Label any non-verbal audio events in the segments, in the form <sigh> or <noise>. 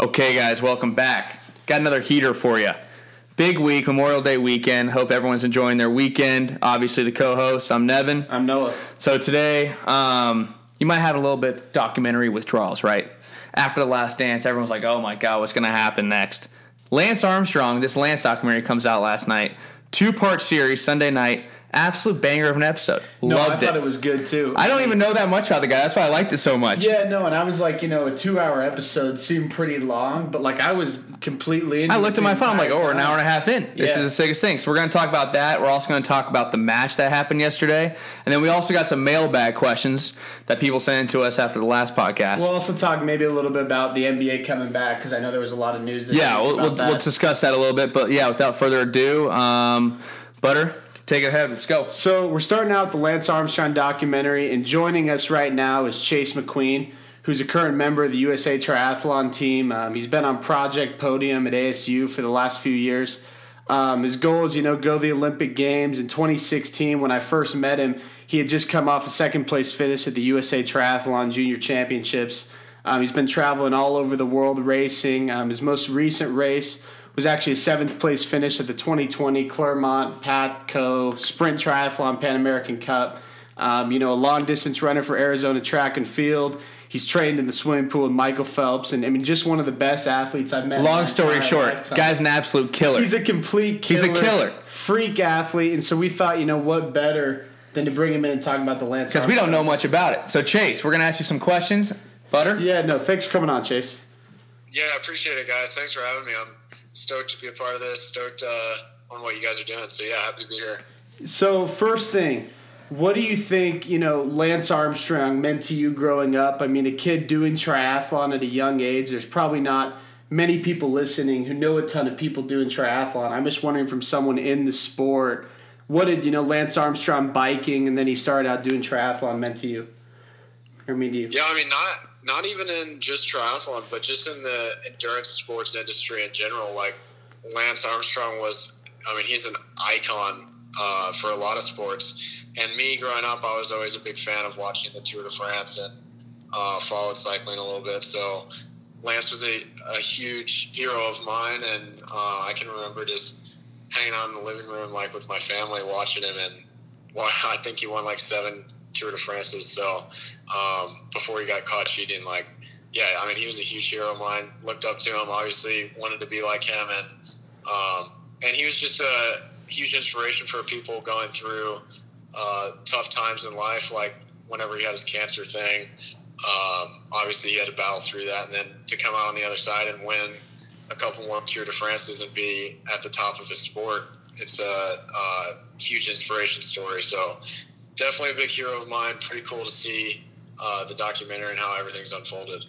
Okay, guys, welcome back. Got another heater for you. Big week, Memorial Day weekend. Hope everyone's enjoying their weekend. Obviously, the co-host. I'm Nevin. I'm Noah. So today, um, you might have a little bit documentary withdrawals, right? After the last dance, everyone's like, "Oh my god, what's going to happen next?" Lance Armstrong. This Lance documentary comes out last night. Two part series, Sunday night. Absolute banger of an episode. No, I Loved thought it. it was good too. I don't even know that much about the guy. That's why I liked it so much. Yeah, no, and I was like, you know, a two-hour episode seemed pretty long, but like I was completely. Into I looked it at my the phone. I'm like, entire oh, we're an hour and a half in. This Yeah. is the sickest thing. So we're going to talk about that. We're also going to talk about the match that happened yesterday, and then we also got some mailbag questions that people sent in to us after the last podcast. We'll also talk maybe a little bit about the NBA coming back because I know there was a lot of news. This yeah, week we'll, about we'll, that. we'll discuss that a little bit. But yeah, without further ado, um, Butter, take it ahead. Let's go. So we're starting out with the Lance Armstrong documentary, and joining us right now is Chase McQueen, who's a current member of the USA Triathlon team. Um, he's been on Project Podium at ASU for the last few years. Um, his goal is, you know, go to the Olympic Games. In 2016, when I first met him, he had just come off a second place finish at the USA Triathlon Junior Championships. Um, he's been traveling all over the world racing. Um, his most recent race was actually a seventh place finish at the 2020 Clermont Patco Sprint Triathlon Pan American Cup. Um, you know, a long distance runner for Arizona Track and Field. He's trained in the swimming pool with Michael Phelps, and I mean, just one of the best athletes I've met. in Long story short, lifetime. guy's an absolute killer. He's a complete killer. He's a killer. Freak athlete. And so we thought, you know, what better than to bring him in and talk about the Lance Because we don't know much about it. So, Chase, we're going to ask you some questions. Butter? Yeah, no, thanks for coming on, Chase. Yeah, I appreciate it, guys. Thanks for having me. I'm stoked to be a part of this. Stoked uh, on what you guys are doing. So yeah, happy to be here. So, first thing, what do you think, you know, Lance Armstrong meant to you growing up? I mean, a kid doing triathlon at a young age, there's probably not many people listening who know a ton of people doing triathlon. I'm just wondering from someone in the sport, what did, you know, Lance Armstrong biking and then he started out doing triathlon meant to you? Or mean to you? Yeah, I mean not not even in just triathlon, but just in the endurance sports industry in general. Like Lance Armstrong was, I mean, he's an icon uh, for a lot of sports. And me growing up, I was always a big fan of watching the Tour de France and uh, followed cycling a little bit. So Lance was a, a huge hero of mine, and uh, I can remember just hanging out in the living room, like with my family, watching him. And well, <laughs> I think he won like seven Tour de France's. So um, before he got caught cheating, like, yeah, I mean, he was a huge hero of mine. Looked up to him, obviously, wanted to be like him, and um, and he was just a huge inspiration for people going through uh, tough times in life, like whenever he had his cancer thing. Um, obviously, he had to battle through that, and then to come out on the other side and win a couple more Tour de France's and be at the top of his sport. It's a, a huge inspiration story. So, definitely a big hero of mine. Pretty cool to see uh, the documentary and how everything's unfolded.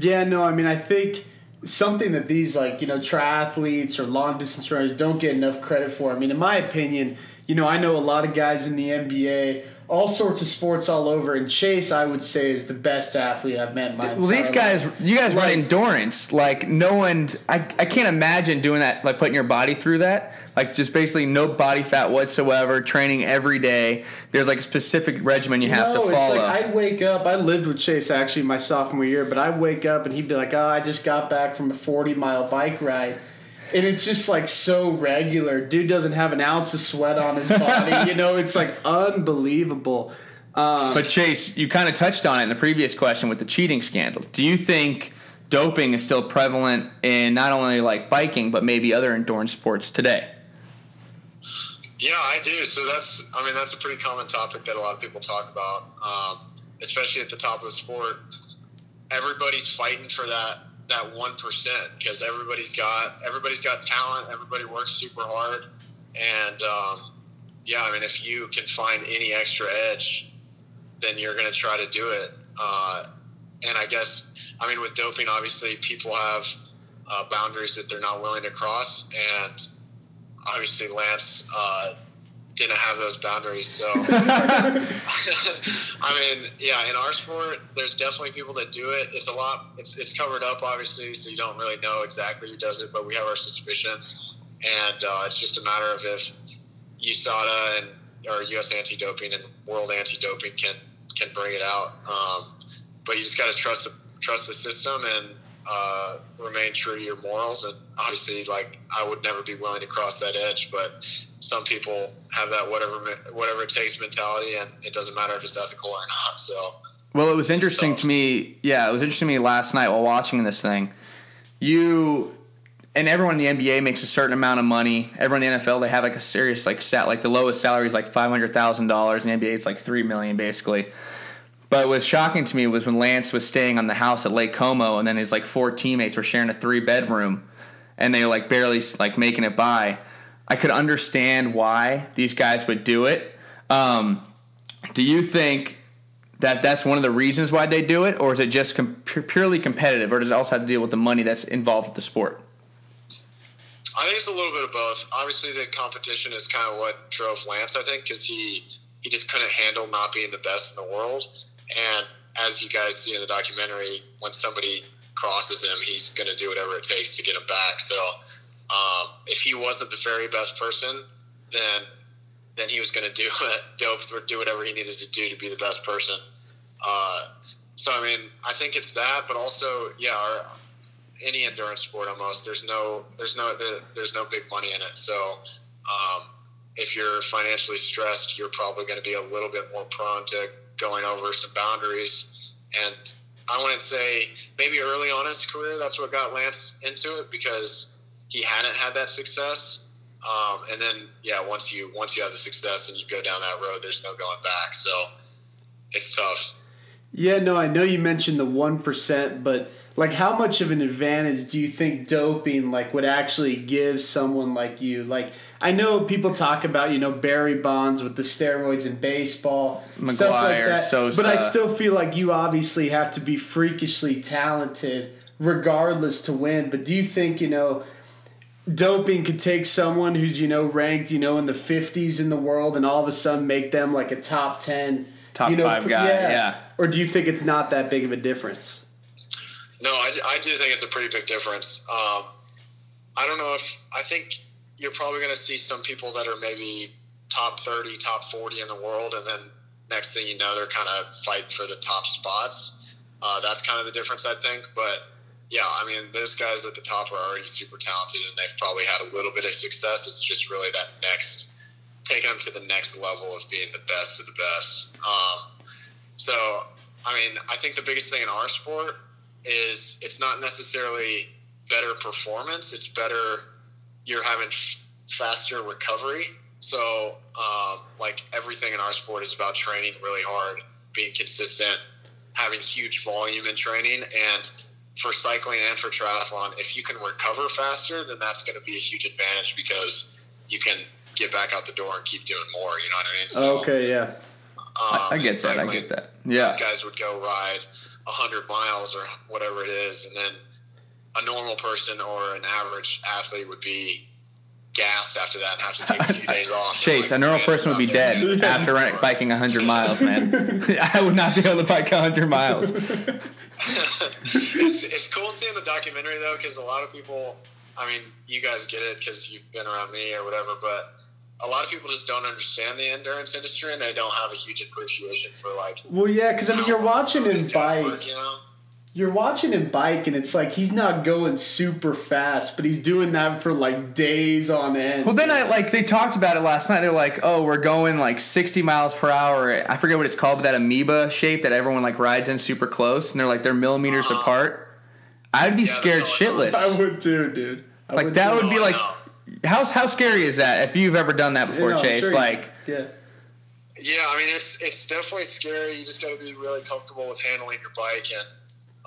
Yeah, no, I mean, I think something that these, like, you know, triathletes or long distance runners don't get enough credit for. I mean, in my opinion, you know, I know a lot of guys in the NBA, all sorts of sports all over, and Chase, I would say, is the best athlete I've met in my Well, these guys, life. you guys run endurance. Like no one, I, I can't imagine doing that. Like putting your body through that. Like just basically no body fat whatsoever. Training every day. There's like a specific regimen you have no, to follow. It's like I'd wake up. I lived with Chase actually my sophomore year, but I'd wake up and he'd be like, "Oh, I just got back from a forty mile bike ride." And it's just like so regular. Dude doesn't have an ounce of sweat on his body. <laughs> you know, it's like unbelievable. Um, but Chase, you kind of touched on it in the previous question with the cheating scandal. Do you think doping is still prevalent in not only like biking but maybe other endurance sports today? Yeah, I do. So that's, I mean, that's a pretty common topic that a lot of people talk about, um, especially at the top of the sport. Everybody's fighting for that that one percent because everybody's got everybody's got talent. Everybody works super hard, and um, yeah, I mean, if you can find any extra edge, then you're going to try to do it. Uh, and I guess, I mean, with doping, obviously, people have uh, boundaries that they're not willing to cross, and obviously Lance uh, didn't have those boundaries. So, <laughs> <laughs> I mean, yeah, in our sport, there's definitely people that do it. It's a lot. It's it's covered up, obviously, so you don't really know exactly who does it, but we have our suspicions, and uh, it's just a matter of if USADA and or U.S. Anti-Doping and World Anti-Doping can can bring it out. Um, but you just got to trust the trust the system and uh, remain true to your morals. And obviously, like I would never be willing to cross that edge, but some people have that whatever whatever it takes mentality, and it doesn't matter if it's ethical or not. So. Well, it was interesting to me. Yeah, it was interesting to me last night while watching this thing. You and everyone in the NBA makes a certain amount of money. Everyone in the NFL they have like a serious like stat like the lowest salary is like five hundred thousand dollars. In the NBA it's like three million basically. But what was shocking to me was when Lance was staying on the house at Lake Como, and then his like four teammates were sharing a three bedroom, and they were like barely like making it by. I could understand why these guys would do it. Um, do you think that that's one of the reasons why they do it, or is it just com- purely competitive, or does it also have to deal with the money that's involved with the sport? I think it's a little bit of both. Obviously, the competition is kind of what drove Lance. I think because he he just couldn't handle not being the best in the world, and as you guys see in the documentary, when somebody crosses him, he's going to do whatever it takes to get him back. So, um, if he wasn't the very best person, then then he was going to do <laughs> it, dope, or do whatever he needed to do to be the best person. Uh, so, I mean, I think it's that, but also, yeah, our, any endurance sport almost, there's no, there's no, there's no big money in it. So, um, if you're financially stressed, you're probably going to be a little bit more prone to going over some boundaries. And I wouldn't say maybe early on in his career, that's what got Lance into it because he hadn't had that success. Um, and then, yeah, once you once you have the success and you go down that road, there's no going back. So it's tough. Yeah, no, I know you mentioned the one percent, but like, how much of an advantage do you think doping like would actually give someone like you? Like, I know people talk about you know Barry Bonds with the steroids in baseball, stuff like that. Sosa. But I still feel like you obviously have to be freakishly talented, regardless, to win. But do you think you know? Doping could take someone who's you know ranked you know in the 50s in the world and all of a sudden make them like a top 10 top you know, 5 guy yeah. yeah or do you think it's not that big of a difference no, I, I do think it's a pretty big difference. Um, I don't know if I think you're probably going to see some people that are maybe top 30, top 40 in the world, and then next thing you know, they're kind of fighting for the top spots. Uh, that's kind of the difference, I think. But yeah, I mean, those guys at the top are already super talented, and they've probably had a little bit of success. It's just really that next, taking them to the next level of being the best of the best. Um, so, I mean, I think the biggest thing in our sport is it's not necessarily better performance. It's better you're having faster recovery. So, um, like everything in our sport is about training really hard, being consistent, having huge volume in training, and for cycling and for triathlon, if you can recover faster, then that's going to be a huge advantage because you can get back out the door and keep doing more. You know what I mean? So, okay, yeah. Um, I, I get that. I get that. Yeah. These guys would go ride 100 miles or whatever it is. And then a normal person or an average athlete would be gassed after that and have to take a few <laughs> days off. Chase, like, a normal person would be dead after biking 100 miles, man. <laughs> <laughs> I would not be able to bike 100 miles. it's, it's cool seeing the documentary, though, because a lot of people, I mean, you guys get it because you've been around me or whatever, but a lot of people just don't understand the endurance industry and they don't have a huge appreciation for like. Well, yeah, because I mean, you're watching him bike. Work, you know? You're watching him bike, and it's like he's not going super fast, but he's doing that for like days on end. Well, then I like they talked about it last night. They're like, "Oh, we're going like 60 miles per hour." I forget what it's called, but that amoeba shape that everyone like rides in super close, and they're like they're millimeters uh-huh. apart. I'd be yeah, scared shitless. I would too, dude. I like would that too. would be like how how scary is that? If you've ever done that before, you know, Chase, sure like yeah. Yeah, I mean it's it's definitely scary. You just got to be really comfortable with handling your bike, and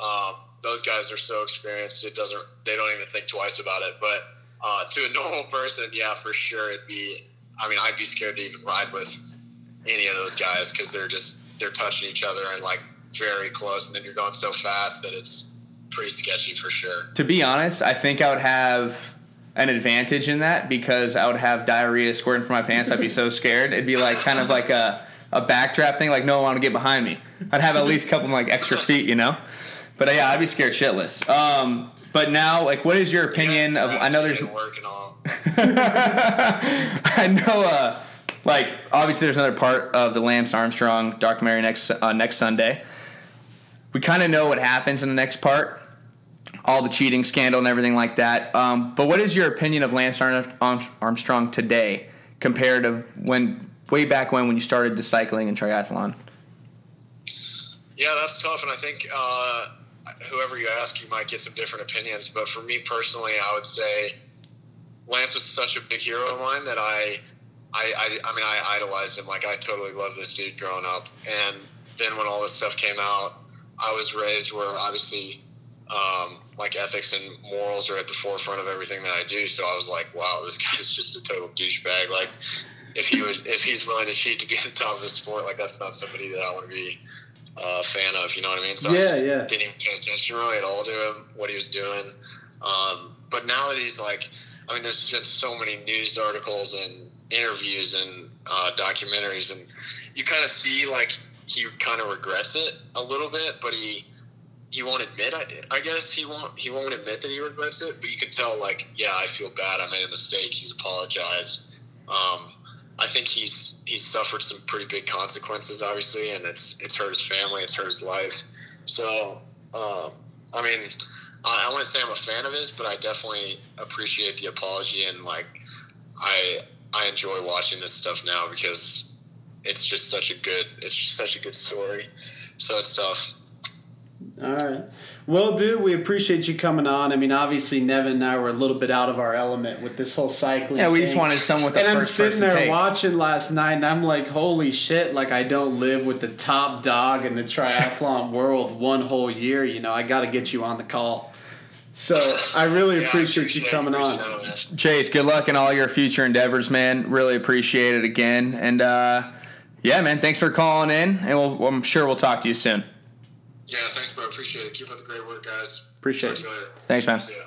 um, those guys are so experienced. It doesn't they don't even think twice about it. But uh, to a <laughs> normal person, yeah, for sure, it'd be. I mean, I'd be scared to even ride with any of those guys because they're just they're touching each other and like very close, and then you're going so fast that it's pretty sketchy for sure. To be honest, I think I would have an advantage in that because I would have diarrhea squirting from my pants. I'd be so <laughs> scared. It'd be like kind of like a a backdraft thing. Like no one want to get behind me. I'd have at least a couple like extra feet, you know. But uh, yeah, I'd be scared shitless. Um, but now, like, what is your opinion yeah, of? I know there's work and all. I know, uh, like, obviously, there's another part of the Lance Armstrong documentary next uh, next Sunday. We kind of know what happens in the next part all the cheating scandal and everything like that. Um, but what is your opinion of Lance Armstrong today compared to when way back when when you started the cycling and triathlon? Yeah, that's tough, and I think uh, whoever you ask, you might get some different opinions. But for me personally, I would say Lance was such a big hero of mine that I, I, I, I mean, I idolized him. Like I totally loved this dude growing up, and then when all this stuff came out, I was raised where obviously um, like ethics and morals are at the forefront of everything that I do. So I was like, wow, this <laughs> guy's just a total douchebag. Like if he would, if he's willing to cheat to be at the top of the sport, like that's not somebody that I want to be a fan of. You know what I mean? So yeah, I yeah. Didn't even pay attention really at all to him, what he was doing. Um, but now that he's like, I mean, there's been so many news articles and interviews and uh, documentaries, and you kind of see like he kind of regrets it a little bit, but he he won't admit. I, I guess he won't he won't admit that he regrets it, but you can tell like, yeah, I feel bad. I made a mistake. He's apologized. Um, I think he's he's suffered some pretty big consequences, obviously, and it's it's hurt his family, it's hurt his life. So, uh, I mean, I, I wouldn't say I'm a fan of his, but I definitely appreciate the apology and like I I enjoy watching this stuff now because it's just such a good it's such a good story. So it's tough. All right. Well, dude, we appreciate you coming on. I mean, obviously, Nevin and I were a little bit out of our element with this whole cycling. Yeah, we thing. just wanted someone with. And I'm sitting there take. watching last night, and I'm like, "Holy shit!" Like, I don't live with the top dog in the triathlon world one whole year. You know, I got to get you on the call. So I really Yeah, I appreciate, you coming on. it. Chase, good luck in all your future endeavors, man. Really appreciate it again, and uh, yeah, man, thanks for calling in, and we'll, I'm sure we'll talk to you soon. Yeah, thanks, bro. Appreciate it. Keep up the great work, guys. Appreciate Talk to it. you later. Thanks, man. See ya.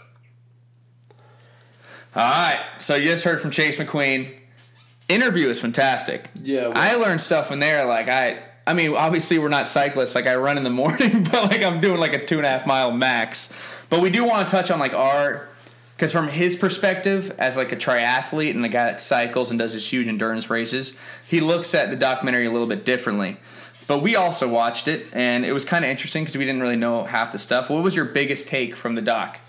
All right, so you just heard from Chase McQueen. Interview is fantastic. Yeah, well- I learned stuff in there. Like I, I mean, obviously we're not cyclists. Like I run in the <laughs> morning, but like I'm doing like a two and a half mile max. But we do want to touch on like our, because from his perspective as like a triathlete and a guy that cycles and does his huge endurance races, he looks at the documentary a little bit differently. But we also watched it, and it was kind of interesting because we didn't really know half the stuff. What was your biggest take from the doc?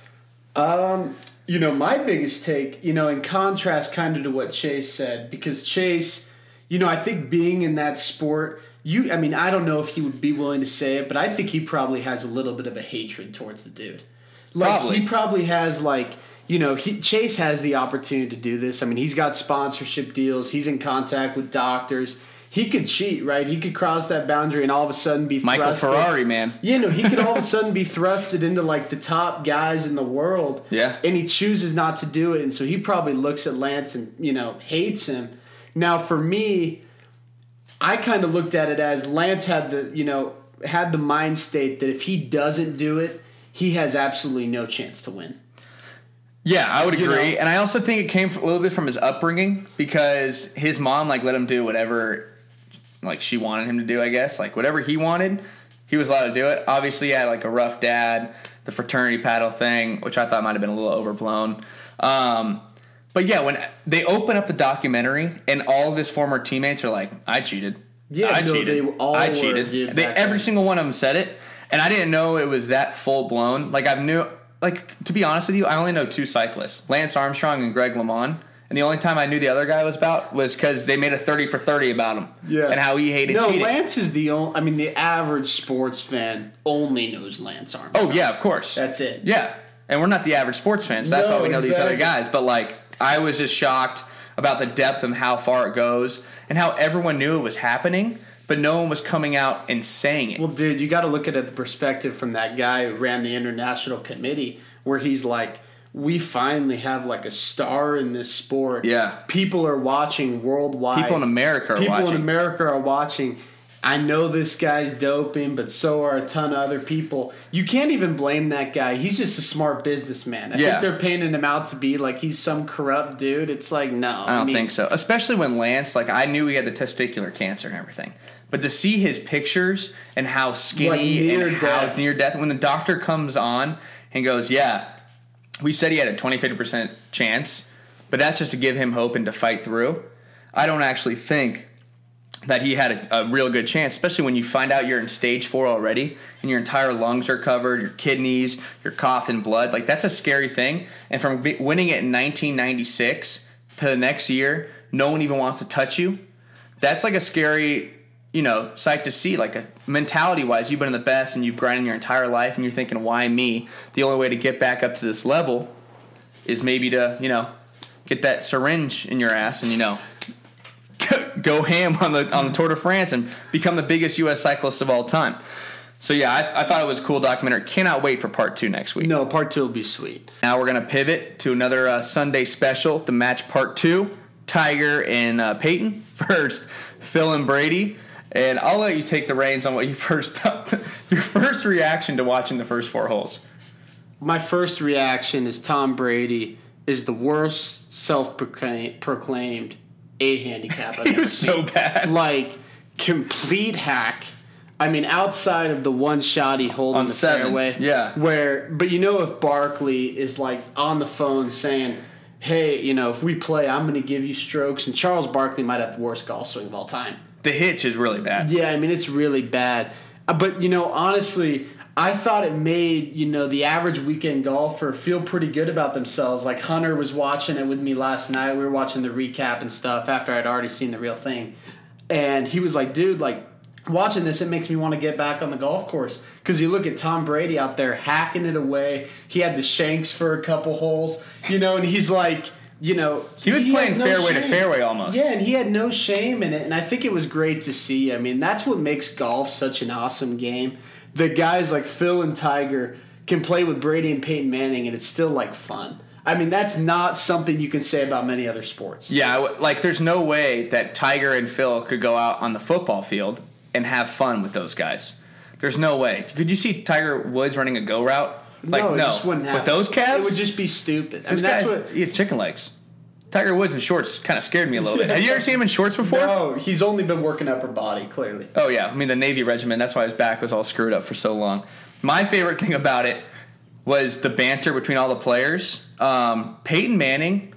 Um, you know, my biggest take, you know, in contrast kind of to what Chase said, because Chase, you know, I think being in that sport, you, I mean, I don't know if he would be willing to say it, but I think he probably has a little bit of a hatred towards the dude. Like, Probably. he probably has, like, you know, he, Chase has the opportunity to do this. I mean, he's got sponsorship deals, he's in contact with doctors. He could cheat, right? He could cross that boundary and all of a sudden be Michael thrusted- Ferrari, man. yeah, no, he could all of a <laughs> sudden be thrusted into like the top guys in the world. Yeah. And he chooses not to do it. And so he probably looks at Lance and, you know, hates him. Now, for me, I kind of looked at it as Lance had the, you know, had the mind state that if he doesn't do it, he has absolutely no chance to win. Yeah, I would You agree, know? and I also think it came a little bit from his upbringing because his mom like let him do whatever like she wanted him to do. I guess like whatever he wanted, he was allowed to do it. Obviously, he had like a rough dad, the fraternity paddle thing, which I thought might have been a little overblown. Um, but yeah, when they open up the documentary and all of his former teammates are like, "I cheated, Yeah, I no, cheated, they all I cheated," they, every then. single one of them said it, and I didn't know it was that full blown. Like I've knew, like to be honest with you, I only know two cyclists: Lance Armstrong and Greg LeMond. And the only time I knew the other guy was about was because they made a thirty for thirty about him, Yeah. and how he hated No, cheating. Lance is the only, I mean, the average sports fan only knows Lance Armstrong. oh yeah, of course, That's it. Yeah, and we're not the average sports fans. That's No, why we know these other guys. But like, I was just shocked about the depth and how far it goes, and how everyone knew it was happening, but no one was coming out and saying it. Well, dude, you got to look at it the perspective from that guy who ran the international committee, where he's like, "We finally have like a star in this sport. Yeah. people are watching worldwide. People in America are People watching. in America are watching. I know this guy's doping, but so are a ton of other people. You can't even blame that guy. He's just a smart businessman. I Yeah. think they're painting him out to be like he's some corrupt dude. It's like no, I don't think so. Especially when Lance, like, I knew he had the testicular cancer and everything. But to see his pictures and how skinny Like and death. how near death, when the doctor comes on and goes, Yeah, we said he had a 20 50% chance, but that's just to give him hope and to fight through. I don't actually think that he had a, a, real good chance, especially when you find out you're in stage four already and your entire lungs are covered, your kidneys, you're coughing blood. Like that's a scary thing. And from winning it in 1996 to the next year, no one even wants to touch you. That's like a scary, you know, sight to see. Like a mentality wise, you've been in the best and you've grinded your entire life, and you're thinking, why me? The only way to get back up to this level is maybe to, you know, get that syringe in your ass and you know <laughs> go ham on the on the Tour de France and become the biggest U.S. cyclist of all time. So yeah, I, I, thought it was a cool documentary. Cannot wait for part two next week. No, part two will be sweet. Now we're gonna pivot to another uh, Sunday special, the match part two. Tiger and uh, Peyton <laughs> first, Phil and Brady, and I'll let you take the reins on what you <laughs> first your first reaction to watching the first four holes. My first reaction is Tom Brady is the worst self-proclaimed eight handicap. i <laughs> he was so bad. Like complete hack. I mean, outside of the one shot he hold on, the seven, fairway, yeah. Where, but you know, if Barkley is like on the phone saying, "Hey, you know, if we play, I'm going to give you strokes," and Charles Barkley might have the worst golf swing of all time. The hitch is really bad. Yeah, I mean, it's really bad. Uh, but you know, honestly, I thought it made you know the average weekend golfer feel pretty good about themselves. Like Hunter was watching it with me last night. We were watching the recap and stuff after I'd already seen the real thing, and he was like, "Dude, like." Watching this, it makes me want to get back on the golf course because you look at Tom Brady out there hacking it away. He had the shanks for a couple holes, you know, and he's like, you know, he was he playing no fairway shame. to fairway almost. Yeah, and he had no shame in it, and I think it was great to see. I mean, that's what makes golf such an awesome game the guys like Phil and Tiger can play with Brady and Peyton Manning, and it's still like fun. I mean, that's not something you can say about many other sports. Yeah, like there's no way that Tiger and Phil could go out on the football field and have fun with those guys. There's no way. Could you see Tiger Woods running a go route? Like, no, it no. just wouldn't happen. With those calves, it would just be stupid. I mean, that's what it's chicken legs. Tiger Woods in shorts kind of scared me a little bit. Have you ever seen him in shorts <laughs> before? No, he's only been working upper body, clearly. Oh yeah, I mean the Navy regiment. That's why his back was all screwed up for so long. My favorite thing about it was the banter between all the players. Um, Peyton Manning.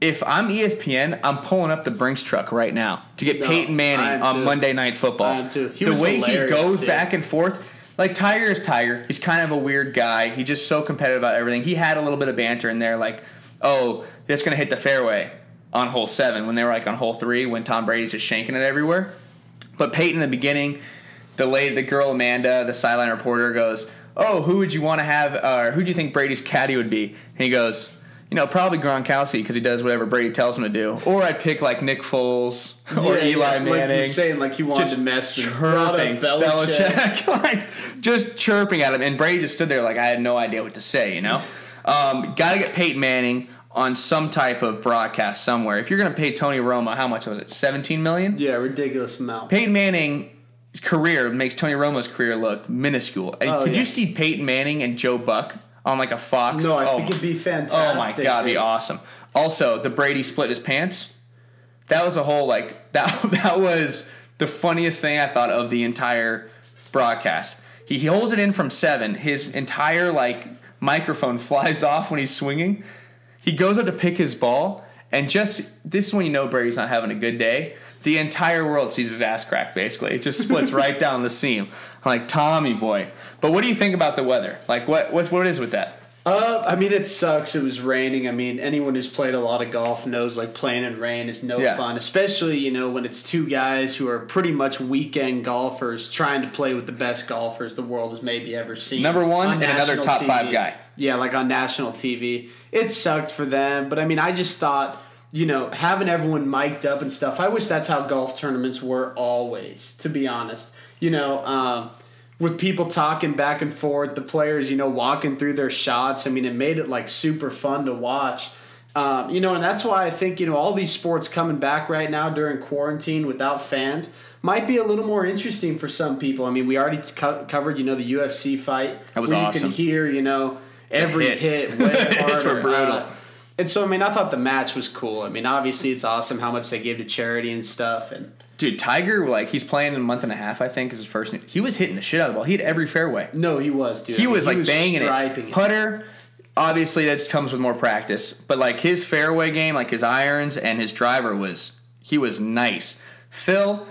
If I'm ESPN, I'm pulling up the Brinks truck right now to get no, Peyton Manning on Monday Night Football. the way he goes dude. back and forth, like Tiger is Tiger. He's kind of a weird guy. He's just so competitive about everything. He had a little bit of banter in there, like oh, that's to hit the fairway on hole seven when they were like on hole three when Tom Brady's just shanking it everywhere. But Peyton in the beginning, the lady, the girl Amanda, the sideline reporter goes, "Oh, who would you want to have? Or uh, who do you think Brady's caddy would be?" And he goes, "You know, probably Gronkowski because he does whatever Brady tells him to do." Or I'd pick like Nick Foles or yeah, Eli yeah. Manning. Like saying like he wanted just to mess with chirping Belichick, Belichick <laughs> like just chirping at him, and Brady just stood there like I had no idea what to say. You know. Um, Got to get Peyton Manning on some type of broadcast somewhere. If you're going to pay Tony Romo, how much was it? 17 million? Yeah, ridiculous amount. Peyton Manning career makes Tony Romo's career look minuscule. Oh, Could yeah. you see Peyton Manning and Joe Buck on like a Fox? No, I oh, think it'd be fantastic. Oh my god, it'd be awesome. Also, the Brady split his pants. That was a whole like <laughs> that that was the funniest thing I thought of the entire broadcast. He, he holds it in from 7. His entire like microphone <laughs> flies off when he's swinging. He goes up to pick his ball, and just this is when you know Brady's not having a good day. The entire world sees his ass crack. Basically, it just splits <laughs> right down the seam. Like Tommy boy. But what do you think about the weather? Like, what what's what is with that? Uh, I mean, it sucks. It was raining. I mean, anyone who's played a lot of golf knows like playing in rain is no yeah. fun, especially you know when it's two guys who are pretty much weekend golfers trying to play with the best golfers the world has maybe ever seen. Number one on and another top TV. five guy. Yeah, like on national TV. It sucked for them, but I mean, I just thought you know, having everyone mic'd up and stuff. I wish that's how golf tournaments were always, to be honest. You know, um, with people talking back and forth, the players, you know, walking through their shots. I mean, it made it like super fun to watch. Um, you know, and that's why I think, you know, all these sports coming back right now during quarantine without fans might be a little more interesting for some people. I mean, we already co- covered, you know, the UFC fight. That was awesome. You can hear, you know, every hit <laughs> way harder. were brutal. Uh, and so, I mean, I thought the match was cool. I mean, obviously, it's awesome how much they gave to charity and stuff. And Dude, Tiger, like he's playing in a month and a half, I think, is his first. He was hitting the shit out of the ball. He had every fairway. No, he was, dude. He I mean, was like he was banging it. Putter, obviously that comes with more practice, but like his fairway game, like his irons and his driver was he was nice. Phil,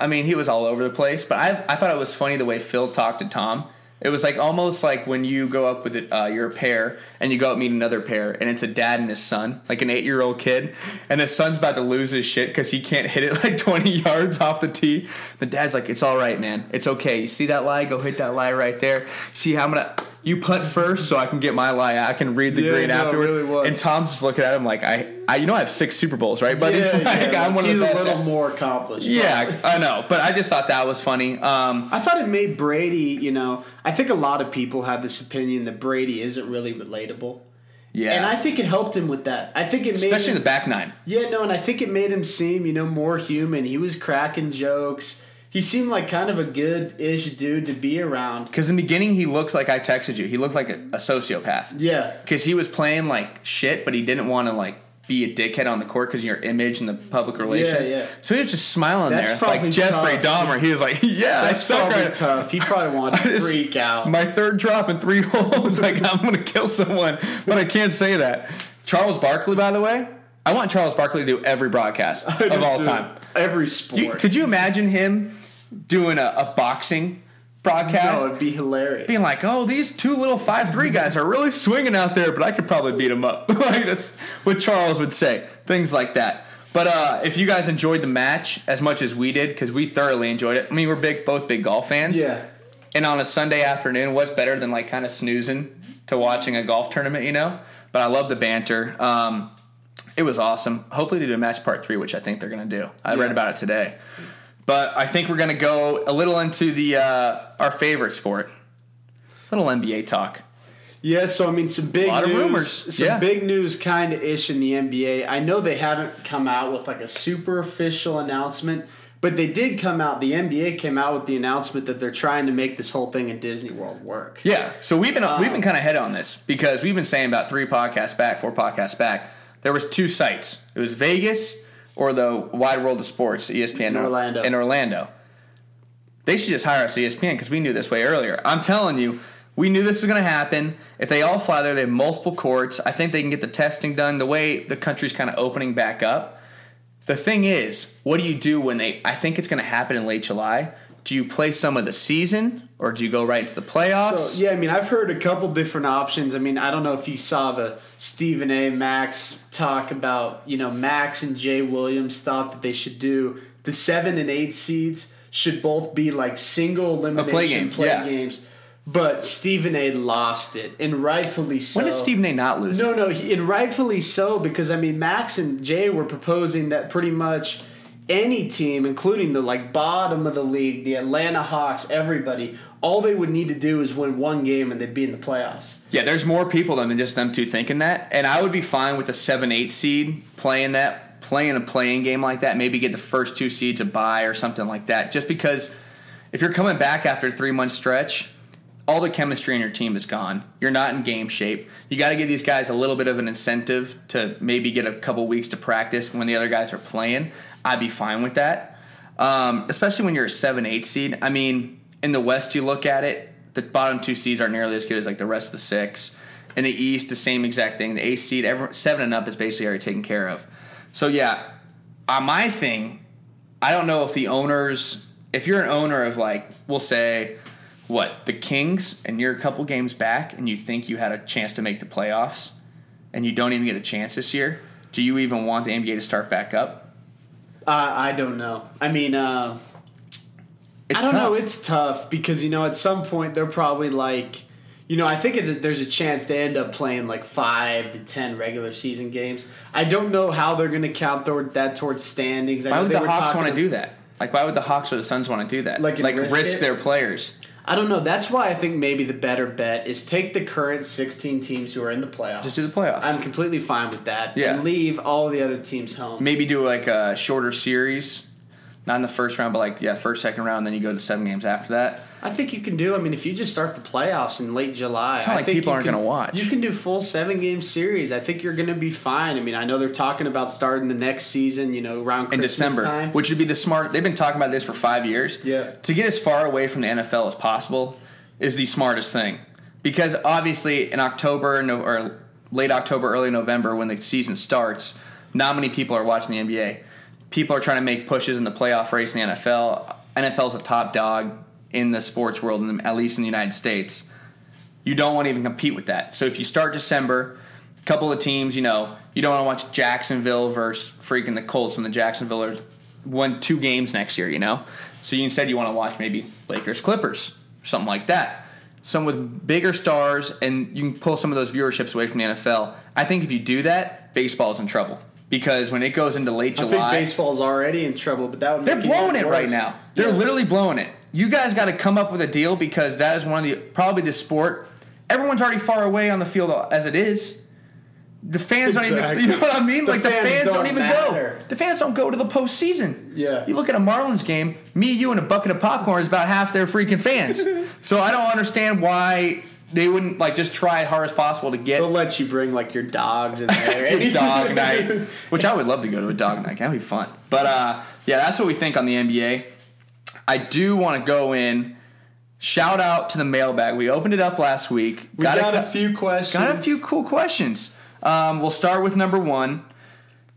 I mean, he was all over the place, but I I thought it was funny the way Phil talked to Tom. It was like almost like when you go up with it, uh, your pair and you go out meet another pair, and it's a dad and his son, like an eight year old kid, and the son's about to lose his shit because he can't hit it <laughs> like twenty yards off the tee. The dad's like, "It's all right, man. It's okay. You see that lie? Go hit that lie right there. See how I'm gonna." You putt first, so I can get my lie. I can read the Yeah, green no, afterward. really. And Tom's just looking at him like, I, I, you know, I have six Super Bowls, right, buddy? Yeah, <laughs> like, yeah, I'm one of the best. a little more accomplished. Yeah, I know, but I just thought that was funny. Um, I thought it made Brady, you know, I think a lot of people have this opinion that Brady isn't really relatable. yeah, And I think it helped him with that. I think it made especially in him, the back nine. Yeah, no, and I think it made him seem, you know, more human. He was cracking jokes. He seemed like kind of a good-ish dude to be around. Because in the beginning, he looked like I texted you. He looked like a, a sociopath. Yeah. Because he was playing like shit, but he didn't want to like be a dickhead on the court because your image and the public relations. yeah. yeah. So he was just smiling That's there, like Jeffrey tough. Dahmer. He was like, <laughs> "Yeah, I That's suck probably right- tough. He probably wanted <laughs> to freak out. My third drop in three <laughs> holes, like I'm gonna kill someone, but I can't say that. Charles Barkley, by the way, I want Charles Barkley to do every broadcast of all time. Every sport. You, could you imagine him doing a, a boxing broadcast? no, it'd be hilarious. being like, "Oh, these two little five three guys are really swinging out there, but I could probably beat them up." <laughs> like that's what Charles would say, things like that. But uh, if you guys enjoyed the match as much as we did, because we thoroughly enjoyed it. I mean, we're big, both big golf fans. Yeah. And on a Sunday afternoon, what's better than like kind of snoozing to watching a golf tournament, you know? But I love the banter. Um, it was awesome. Hopefully they do a match part three, which I think they're going to do. I read about it today. But I think we're going to go a little into the uh, our favorite sport, little NBA talk. Yeah, so I mean, some big Lot of news, rumors. some Yeah. big news, kind of ish in the NBA. I know they haven't come out with like a super official announcement, but they did come out. The NBA came out with the announcement that they're trying to make this whole thing in Disney World work. Yeah, so we've been we've Um, been kind of ahead on this because we've been saying about three podcasts back, four podcasts back. There was two sites. It was Vegas or the Wide World of Sports, ESPN In Orlando. In Orlando, they should just hire us ESPN because we knew this way earlier. I'm telling you, we knew this was going to happen. If they all fly there, they have multiple courts. I think they can get the testing done. The way the country's kind of opening back up. The thing is, what do you do when they? I think it's going to happen in late July. Do you play some of the season or do you go right to the playoffs? So yeah, I mean, I've heard a couple different options. I mean, I don't know if you saw the Stephen A. Max talk about, you know, Max and Jay Williams thought that they should do the seven and eight seeds should both be like single elimination game, yeah. games. But Stephen A. lost it, and rightfully so. when did Stephen A. not lose? No, no, he- and rightfully so because I mean Max and Jay were proposing that pretty much any team, including the like bottom of the league, the Atlanta Hawks, everybody, all they would need to do is win one game and they'd be in the playoffs. Yeah, there's more people than just them two thinking that, and I would be fine with a seven eight seed playing that, playing a playing game like that. Maybe get the first two seeds a bye or something like that. Just because if you're coming back after a three month stretch, all the chemistry in your team is gone. You're not in game shape. You got to give these guys a little bit of an incentive to maybe get a couple weeks to practice when the other guys are playing. I'd be fine with that, um, especially when you're a seven eight seed. I mean, in the West, you look at it, the bottom two seeds aren't nearly as good as like the rest of the six. In the East, the same exact thing. The eighth seed, every, seven and up is basically already taken care of. So yeah, uh, my thing, I don't know if the owners, if you're an owner of like, we'll say, what the Kings, and you're a couple games back, and you think you had a chance to make the playoffs, and you don't even get a chance this year. Do you even want the NBA to start back up? Uh, I don't know. I mean, uh, It's I don't know. It's tough because you know at some point they're probably like, you know, I think it's a, there's a chance they end up playing like five to ten regular season games. I don't know how they're going to count toward that towards standings. I why know would the Hawks want to do that? Like, why would the Hawks or the Suns want to do that? Like, like risk risk their players. I don't know. That's why I think maybe the better bet is take the current 16 teams who are in the playoffs. Just do the playoffs. I'm completely fine with that. Yeah. And leave all the other teams home. Maybe do like a shorter series, not in the first round, but like yeah, first second round, then you go to seven games after that. I think you can do. I mean, if you just start the playoffs in late July, It's not I like think people aren't gonna watch. You can do full seven game series. I think you're going to be fine. I mean, I know they're talking about starting the next season. You know, around in Christmas December, time. which would be the smart. They've been talking about this for five years. Yeah. To get as far away from the NFL as possible is the smartest thing, because obviously in October no, or late October, early November, when the season starts, not many people are watching the NBA. people are trying to make pushes in the playoff race in the NFL. NFL's a top dog in the sports world, the, at least in the United States. You don't want to even compete with that. So if you start December, a couple of teams, you know, you don't want to watch Jacksonville versus freaking the Colts when the Jacksonvilleers won two games next year, you know? So you instead you want to watch maybe Lakers Clippers, something like that. Some with bigger stars, and you can pull some of those viewerships away from the NFL. I think if you do that, baseball's in trouble because when it goes into late July, I think baseball's already in trouble, but that would they're blowing even it right now. They're Yeah. literally blowing it. You guys got to come up with a deal because that is one of the probably the sport. Everyone's already far away on the field as it is. The fans don't Exactly. even. You know what I mean? The like the fans fans don't, don't even matter. go. The fans don't go to the postseason. Yeah. You look at a Marlins game. Me, you, and a bucket of popcorn is about half their freaking fans. <laughs> so I don't understand why they wouldn't like just try as hard as possible to get They'll let you bring like your dogs in there. <laughs> dog <laughs> night, which I would love to go to a dog night. That'd be fun. But uh, yeah, that's what we think on the NBA. I do want to go in. Shout out to the mailbag. We opened it up last week. We got, a, a few questions. got a few cool questions. Um, we'll start with number one.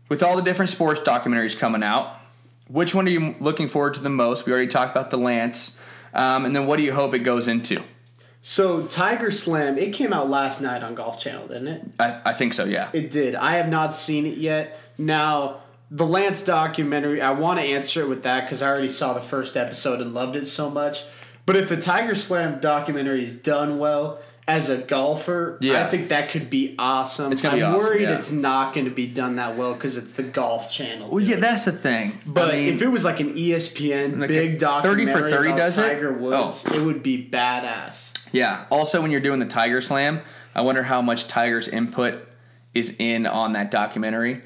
With all the different sports documentaries coming out, which one are you looking forward to the most? We already talked about the Lance. Um, and then what do you hope it goes into? So Tiger Slam, it came out last night on Golf Channel, didn't it? I, I think so, yeah. It did. I have not seen it yet. Now, the Lance documentary, I want to answer it with that because I already saw the first episode and loved it so much. But if the Tiger Slam documentary is done well as a golfer, Yeah. I think that could be awesome. It's gonna I'm awesome, worried yeah. it's not going to be done that well because it's the Golf Channel. Well, yeah, that's the thing. But I mean, if it was like an ESPN Like big if 30 for 30 about does it? Tiger Woods, Oh. it would be badass. Yeah. Also, when you're doing the Tiger Slam, I wonder how much Tiger's input is in on that documentary.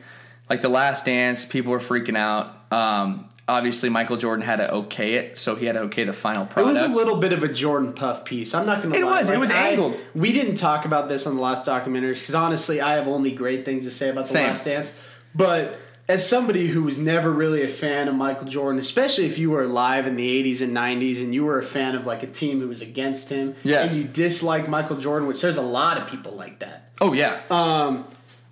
Like the Last Dance, people were freaking out. Um, obviously, Michael Jordan had to okay it, so he had to okay the final product. It was a little bit of a Jordan Puff piece. I'm not going to. It lie. was. It was I- angled. We didn't talk about this on the last documentaries because honestly, I have only great things to say about the Same. Last Dance. But as somebody who was never really a fan of Michael Jordan, especially if you were alive in the 80s and 90s and you were a fan of like a team who was against him, Yeah. and you dislike Michael Jordan, which there's a lot of people like that. oh yeah. Um,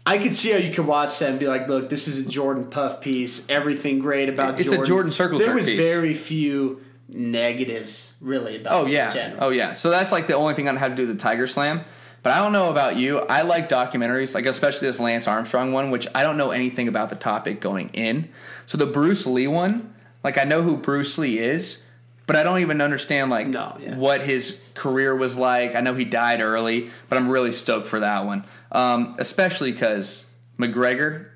I could see how you could watch that and be like, "Look, this is a Jordan Puff piece. Everything great about It's a Jordan." Jordan circle There was piece. very few negatives, really, about. Oh yeah. general. Oh yeah. So that's like the only thing I have to do with the Tiger Slam. But I don't know about you. I like documentaries, like especially this Lance Armstrong one, which I don't know anything about the topic going in. So the Bruce Lee one, like I know who Bruce Lee is, but I don't even understand like No, yeah. what his career was like. I know he died early, but I'm really stoked for that one, um, especially because McGregor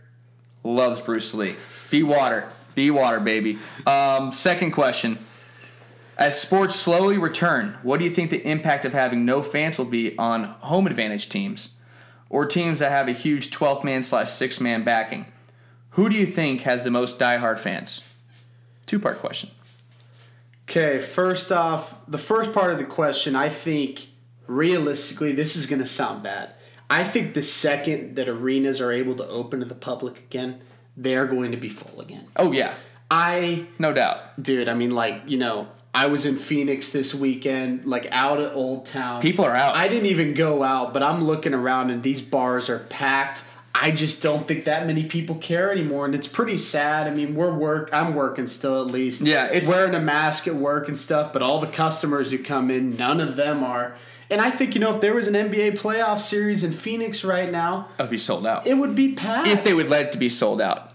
loves Bruce Lee. Be water, be water, baby. Um, second question. As sports slowly return, what do you think the impact of having no fans will be on home advantage teams or teams that have a huge 12 man slash 6 man backing? Who do you think has the most diehard fans? Two part question. Okay, first off, the first part of the question, I think realistically, this is going to sound bad. I think the second that arenas are able to open to the public again, they're going to be full again. Oh, yeah, I, no doubt. dude, I mean, like, you know, I was in Phoenix this weekend, like out at Old Town. People are out. I didn't even go out, but I'm looking around and these bars are packed. I just don't think that many people care anymore, and it's pretty sad. I mean, we're work. I'm working still at least. Yeah, it's- wearing a mask at work and stuff. But all the customers who come in, none of them are. And I think you know, if there was an NBA playoff series in Phoenix right now, It would be sold out. it would be packed. If they would let it to be sold out.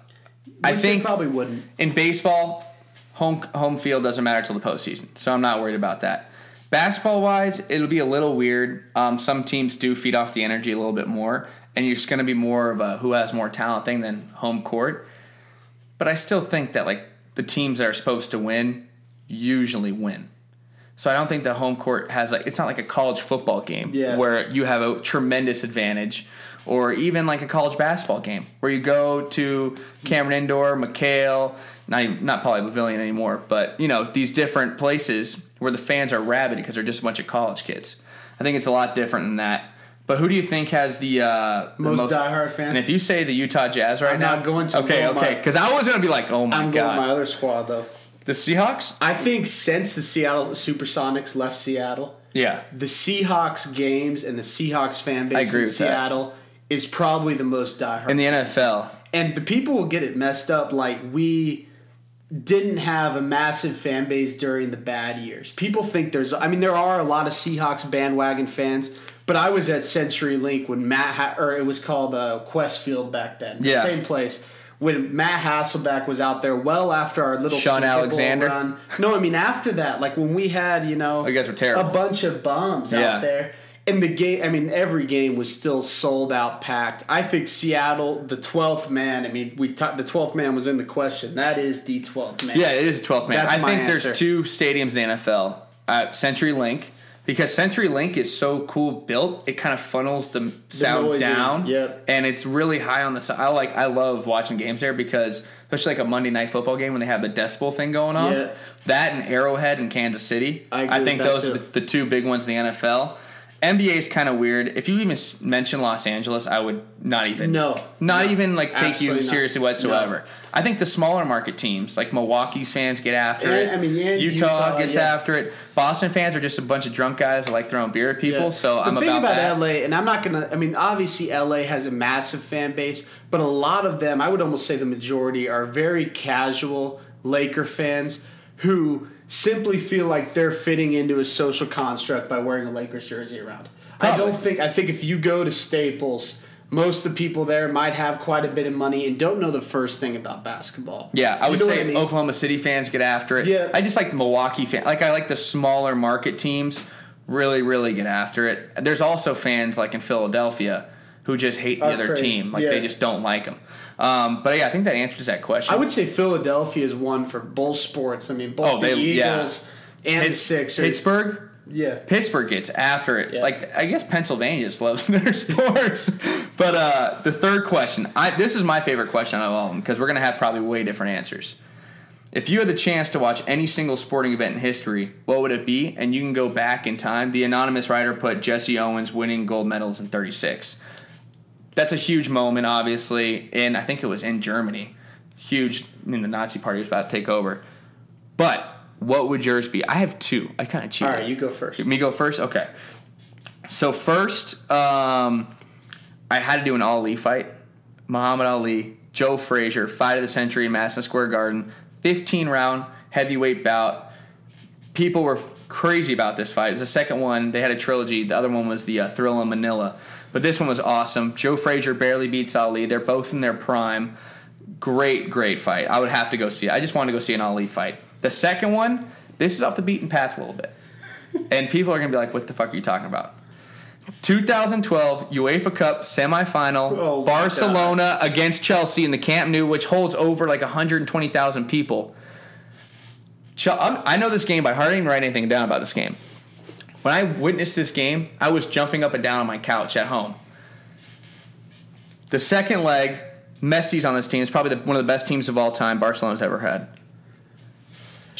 I Which they think probably wouldn't. in baseball, home home field doesn't matter till the postseason, so I'm not worried about that. Basketball wise, it'll be a little weird. Um, some teams do feed off the energy a little bit more, and you're just going to be more of a who has more talent thing than home court. But I still think that like the teams that are supposed to win usually win. So I don't think the home court has like it's not like a college football game Yeah. where you have a tremendous advantage, or even like a college basketball game where you go to Cameron Indoor, McKale, not even, not Pauley Pavilion anymore, but you know these different places where the fans are rabid because they're just a bunch of college kids. I think it's a lot different than that. But who do you think has the, uh, the Most diehard fans? And if you say the Utah Jazz right I'm now, going to. Okay, okay, because I was gonna be like, oh my I'm god, my other squad though. the Seahawks. I think since the Seattle Supersonics left Seattle, Yeah, the Seahawks games and the Seahawks fan base I agree in. Seattle is probably the most diehard. in the NFL, And the people will get it messed up like we didn't have a massive fan base during the bad years. People think there's I mean there are a lot of Seahawks bandwagon fans, but I was at Century Link when Matt ha- or it was called uh, Qwest Field back then. Yeah. Same place. When Matt Hasselbeck was out there well after our little Shaun Alexander? run. No, I mean after that, like when we had, you know, Oh, you guys were terrible. a bunch of bums Yeah. out there. And the game, I mean, every game was still sold out, packed. I think Seattle, the twelfth man. I mean, we ta- the twelfth man was in the question. That is the twelfth man. Yeah, it is the 12th man. That's I think there's two stadiums in the NFL at Century Link because Century Link is so cool built. It kind of funnels the sound in, down. yep. And it's really high on the side. I like I love watching games there because especially like a Monday night football game when they have the decibel thing going off. Yeah. That and Arrowhead and Kansas City. I agree think those too. are the, the two big ones in the NFL. NBA is kind of weird. If you even mention Los Angeles, I would not even No. not No. even like take you Absolutely not. seriously whatsoever. I think the smaller market teams, like Milwaukee's fans, get after And- it. I mean, yeah, Utah, Utah, gets yeah. after it. Boston fans are just a bunch of drunk guys that like throwing beer at people. Yeah. So the I'm thing about, about that. LA, and I'm not gonna. I mean, obviously LA has a massive fan base, but a lot of them, I would almost say the majority, are very casual Laker fans who simply feel like they're fitting into a social construct by wearing a Lakers jersey around. I don't think. I think if you go to Staples. Most of the people there might have quite a bit of money and don't know the first thing about basketball. Yeah, I You would know say I mean? Oklahoma City fans get after it. Yeah. I just like the Milwaukee fan. Like I like the smaller market teams really, really get after it. There's also fans like in Philadelphia who just hate the Are other crazy. team. Like Yeah. they just don't like them. Um, but yeah, I think that answers that question. I would say Philadelphia is one for both sports. I mean, both Oh, the they- yeah. Eagles and the Sixers. Pittsburgh. Yeah. Pittsburgh gets after it. Yeah. Like I guess Pennsylvania just loves <laughs> their sports. But uh, the third question, I, this is my favorite question out of all of them because we're gonna have probably way different answers. If you had the chance to watch any single sporting event in history, what would it be? And you can go back in time. The anonymous writer put Jesse Owens winning gold medals in '36. That's a huge moment, obviously, and I think it was in Germany. Huge. I mean, the Nazi Party was about to take over. But what would yours be? I have two. I kind of cheated. All right, you go first. Me go first? Okay. So first, um, I had to do an Ali fight. Muhammad Ali, Joe Frazier, fight of the century in Madison Square Garden, 15 round heavyweight bout. People were crazy about this fight. It was the second one. They had a trilogy. The other one was the uh, Thrilla in Manila. But this one was awesome. Joe Frazier barely beats Ali. They're both in their prime. Great, great fight. I would have to go see it. I just wanted to go see an Ali fight. The second one, this is off the beaten path a little bit. <laughs> And people are going to be like, what the fuck are you talking about? 2012 UEFA Cup semifinal, Oh Barcelona against Chelsea in the Camp Nou, which holds over like 120,000 people. Chel- I'm, um, I know this game by heart. I didn't write anything down about this game. When I witnessed this game, I was jumping up and down on my couch at home. The second leg, Messi's on this team. It's probably the, one of the best teams of all time Barcelona's ever had.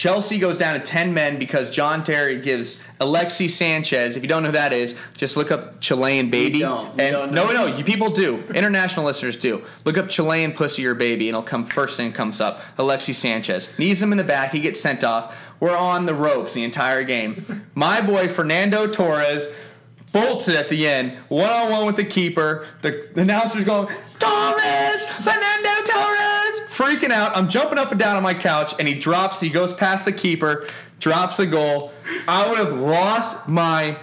Chelsea goes down to 10 men because John Terry gives Alexis Sanchez, if you don't know who that is, just look up Chilean baby. don't. And don't no, no, you people do. International listeners do. Look up Chilean pussy or baby and it'll come first thing comes up. Alexis Sanchez. Knees him in the back, he gets sent off. We're on the ropes the entire game. My boy Fernando Torres bolts it at the end, one on one with the keeper. The, the announcer's going, Torres! Fernando Torres! Freaking out. I'm jumping up and down on my couch, and he drops, he goes past the keeper, drops the goal. I would have lost my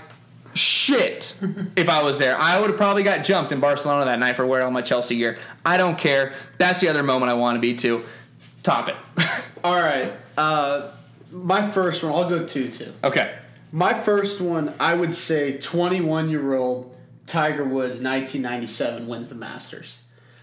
shit if I was there. I would have probably got jumped in Barcelona that night for wearing all my Chelsea gear. I don't care. That's the other moment I want to be to. Top it. <laughs> All right. Uh, my first one, I'll go two two. okay. My first one, I would say 21 year old Tiger Woods, 1997, wins the Masters.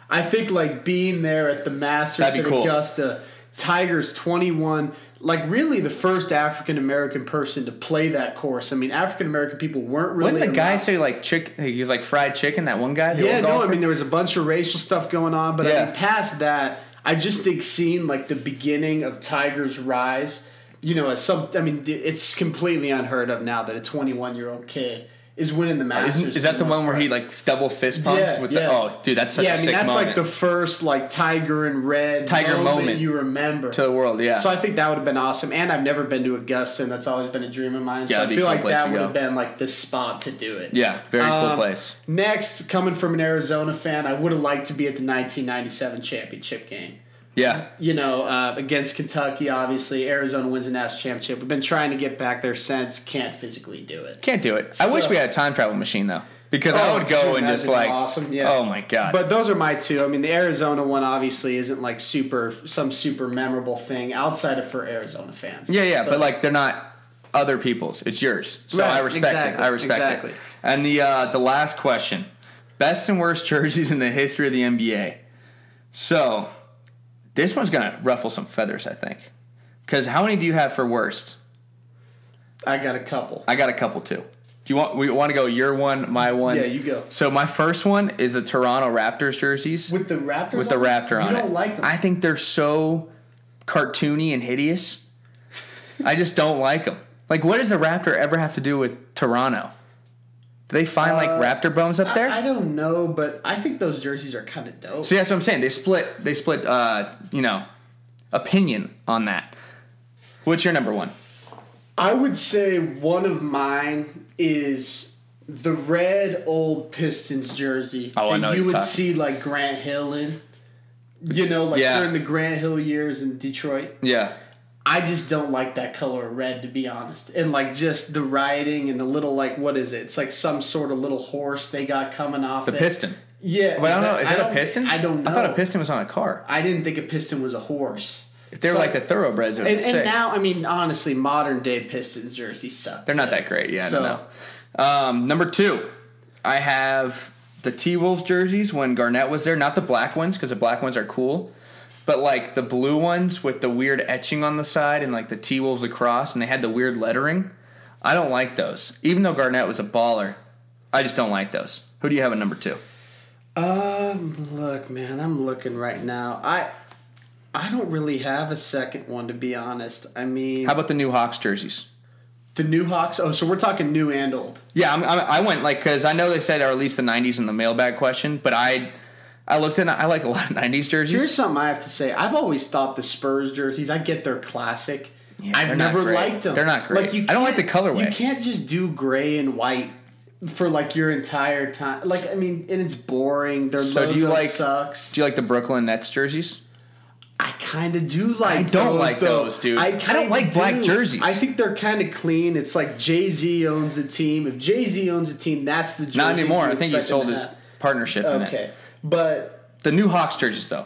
I think like being there at the Masters at cool. Augusta, Tiger's 21, like really the first African American person to play that course. I mean, African American people weren't really. Wasn't the guy say like chick? He was like fried chicken. That one guy. Yeah, no, I mean there was a bunch of racial stuff going on, but I mean past that, I just think seeing like the beginning of Tiger's rise, you know, as some, I mean, it's completely unheard of now that a 21 year old kid is winning the Masters. Isn't, is that the one where he like double fist pumps Yeah, with yeah. the? Oh, dude, that's such yeah, a I mean that's moment like the first like Tiger and Red Tiger moment. you remember. to the world. Yeah, So I think that would have been awesome. And I've never been to Augusta, and that's always been a dream of mine. Yeah, so I it'd be a feel cool like that would have been like the spot to do it. yeah, very cool Um, place. Next, coming from an Arizona fan, I would have liked to be at the 1997 championship game. Yeah, You know, uh, against Kentucky, obviously. Arizona wins the national championship. We've been trying to get back there since. Can't physically do it. can't do it. I wish we had a time travel machine though, because I Oh, would go and just like, awesome, yeah. oh my god. But those are my two. I mean, the Arizona one obviously isn't like super, some super memorable thing outside of for Arizona fans. Yeah, yeah, but, like they're not other people's. It's yours. So Right, I respect it. I respect exactly. it. And the uh, the last question: best and worst jerseys in the history of the NBA. So this one's gonna ruffle some feathers, I think. Because how many do you have for worst? I got a couple. I got a couple too. Do you want we want to go your one, my one? Yeah, you go. So my first one is the Toronto Raptors jerseys With the Raptors with the on raptor on you it. don't like them. I think they're so cartoony and hideous. <laughs> I just don't like them. Like, what does the raptor ever have to do with Toronto? They find like Uh, raptor bones up there? I, I don't know, but I think those jerseys are kind of dope. See, that's what I'm saying. They split. They split. Uh, you know, opinion on that. What's your number one? I would say one of mine is the red old Pistons jersey Oh, I that know you would talking- see like Grant Hill in. You know, like Yeah. during the Grant Hill years in Detroit. Yeah, I just don't like that color red, to be honest. And like just the writing and the little like what is it? It's like some sort of little horse they got coming off the it. piston. Yeah, But I don't know. that- Is it a don't- piston? I don't know. I thought a piston was on a car. I didn't think a piston was a horse. If they were So- like the thoroughbreds, it would And, be and sick. now, I mean, honestly, modern day Pistons jerseys suck. They're not that great. Yeah, So- I don't know. Um, number two, I have the T Wolves jerseys when Garnett was there. Not the black ones because the black ones are cool, but like the blue ones with the weird etching on the side and like the T Wolves across, and they had the weird lettering. I don't like those. Even though Garnett was a baller, I just don't like those. Who do you have at number two? Um, look, man, I'm looking right now. I I don't really have a second one to be honest. I mean, How about the new Hawks jerseys? the new Hawks. Oh, so we're talking new and old. Yeah, I'm, I'm, I went like because I know they said or at least the '90s in the mailbag question, but I I looked in. I like a lot of '90s jerseys. Here's something I have to say. I've always thought the Spurs jerseys. I get they're classic. Yeah, I've never liked them. They're not great. Like you I don't like the colorway. You can't just do gray and white for like your entire time. Like I mean, and it's boring. Their So logo do you like- sucks. Do you like the Brooklyn Nets jerseys? I kind of do like. I don't those, like though. those, dude. I don't kinda like black jerseys. I think they're kind of clean. It's like Jay Z owns the team. If Jay Z owns the team, that's the. Not jerseys anymore. I think he sold his partnership in it. Okay, but The new Hawks jerseys, though,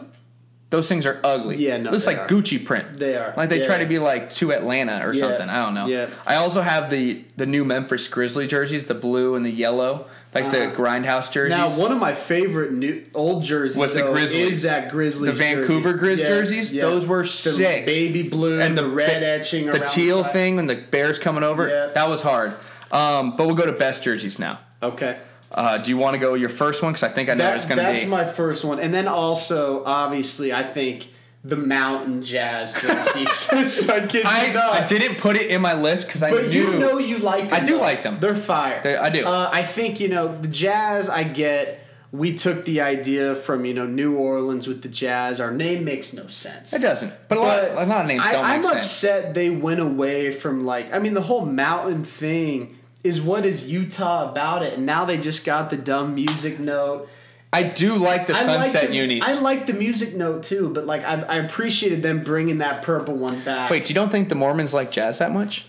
those things are ugly. Yeah, no, looks like are. Gucci print. They are. Like they try to be like to Atlanta or Yeah. something. I don't know. Yeah. I also have the the new Memphis Grizzly jerseys, the blue and the yellow, like the Uh-huh. Grindhouse jerseys. now one of my favorite new old jerseys Was the Grizzlies. is that Grizzlies The Vancouver. Grizz jerseys? Those were The sick. Baby blue and the red ba- etching, the teal side. thing, and the Bears coming over. Yeah. That was hard. Um, but we'll go to best jerseys now. Okay. Uh, do you want to go your first one? Because I think I know That, it's going to be. that's my first one, and then also obviously I think the Mountain Jazz jerseys. <laughs> <laughs> so I, I. I didn't put it in my list because I But knew. you know you like them. I do though. like them. They're fire. They- I do. Uh, I think, you know, the Jazz, I get. We took the idea from, you know, New Orleans with the Jazz. Our name makes no sense. it doesn't. But a lot, a lot of names I, don't I'm make sense. upset they went away from, like, I mean, the whole mountain thing is what is Utah about it. And now they just got the dumb music note. I do like the I like sunset the, unis. I like the music note too, but like I, I appreciated them bringing that purple one back. Wait, you don't think the Mormons like jazz that much?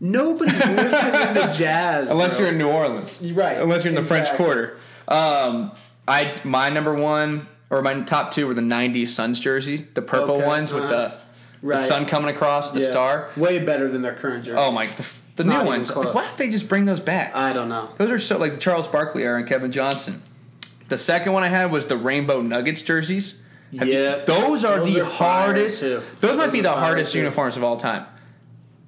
nobody's <laughs> listening to jazz Unless bro. you're in New Orleans, Right, Unless you're in the French. Quarter. Um, I my number one or my top two were the '90s Suns jersey, the purple Okay, ones with uh-huh. the, the Right. sun coming across the Yeah. star. way better than their current jersey. Oh my, the, the new ones. Like, why don't they just bring those back? I don't know. Those are so like the Charles Barkley era and Kevin Johnson. The second one I had was the Rainbow Nuggets jerseys. You- those are Those the are hardest. too. Those might be the hardest too. uniforms of all time.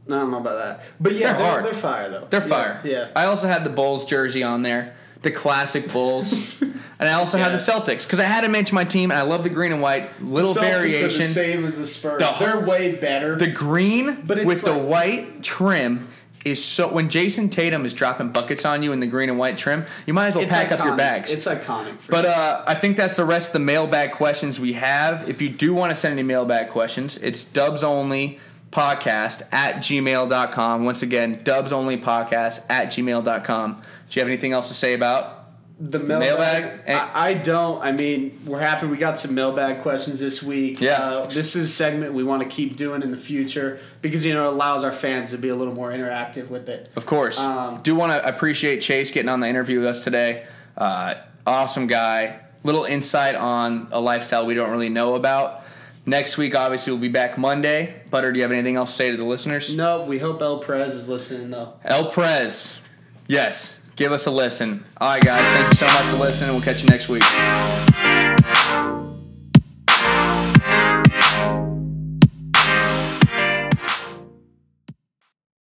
I don't know about that, but yeah, They're they're, hard. they're fire though. They're fire. Yeah. I also had the Bulls jersey on there, the classic Bulls, <laughs> and I also had the Celtics because I had to mention my team, and I love the green and white. Little Celtics variation. the same as the Spurs. The they're way better. The green But with the white trim is so when Jayson Tatum is dropping buckets on you in the green and white trim, you might as well It's pack up your bags. It's iconic. For But uh, I think that's the rest of the mailbag questions we have. If you do want to send any mailbag questions, it's dubs only podcast at gmail.com. Once again, dubs only podcast at gmail.com. Do you have anything else to say about? The mailbag, mailbag. I, I don't. I mean, we're happy we got some mailbag questions this week. Yeah. Uh, this is a segment we want to keep doing in the future because you know it allows our fans to be a little more interactive with it. Of course. Um, do want to appreciate Chase getting on the interview with us today. Uh, awesome guy. Little insight on a lifestyle we don't really know about. Next week, obviously, we'll be back Monday. Butter, do you have anything else to say to the listeners? No, we hope El Perez is listening though. El Prez. Yes. Give us a listen. All right, guys. Thank you so much for listening. We'll catch you next week.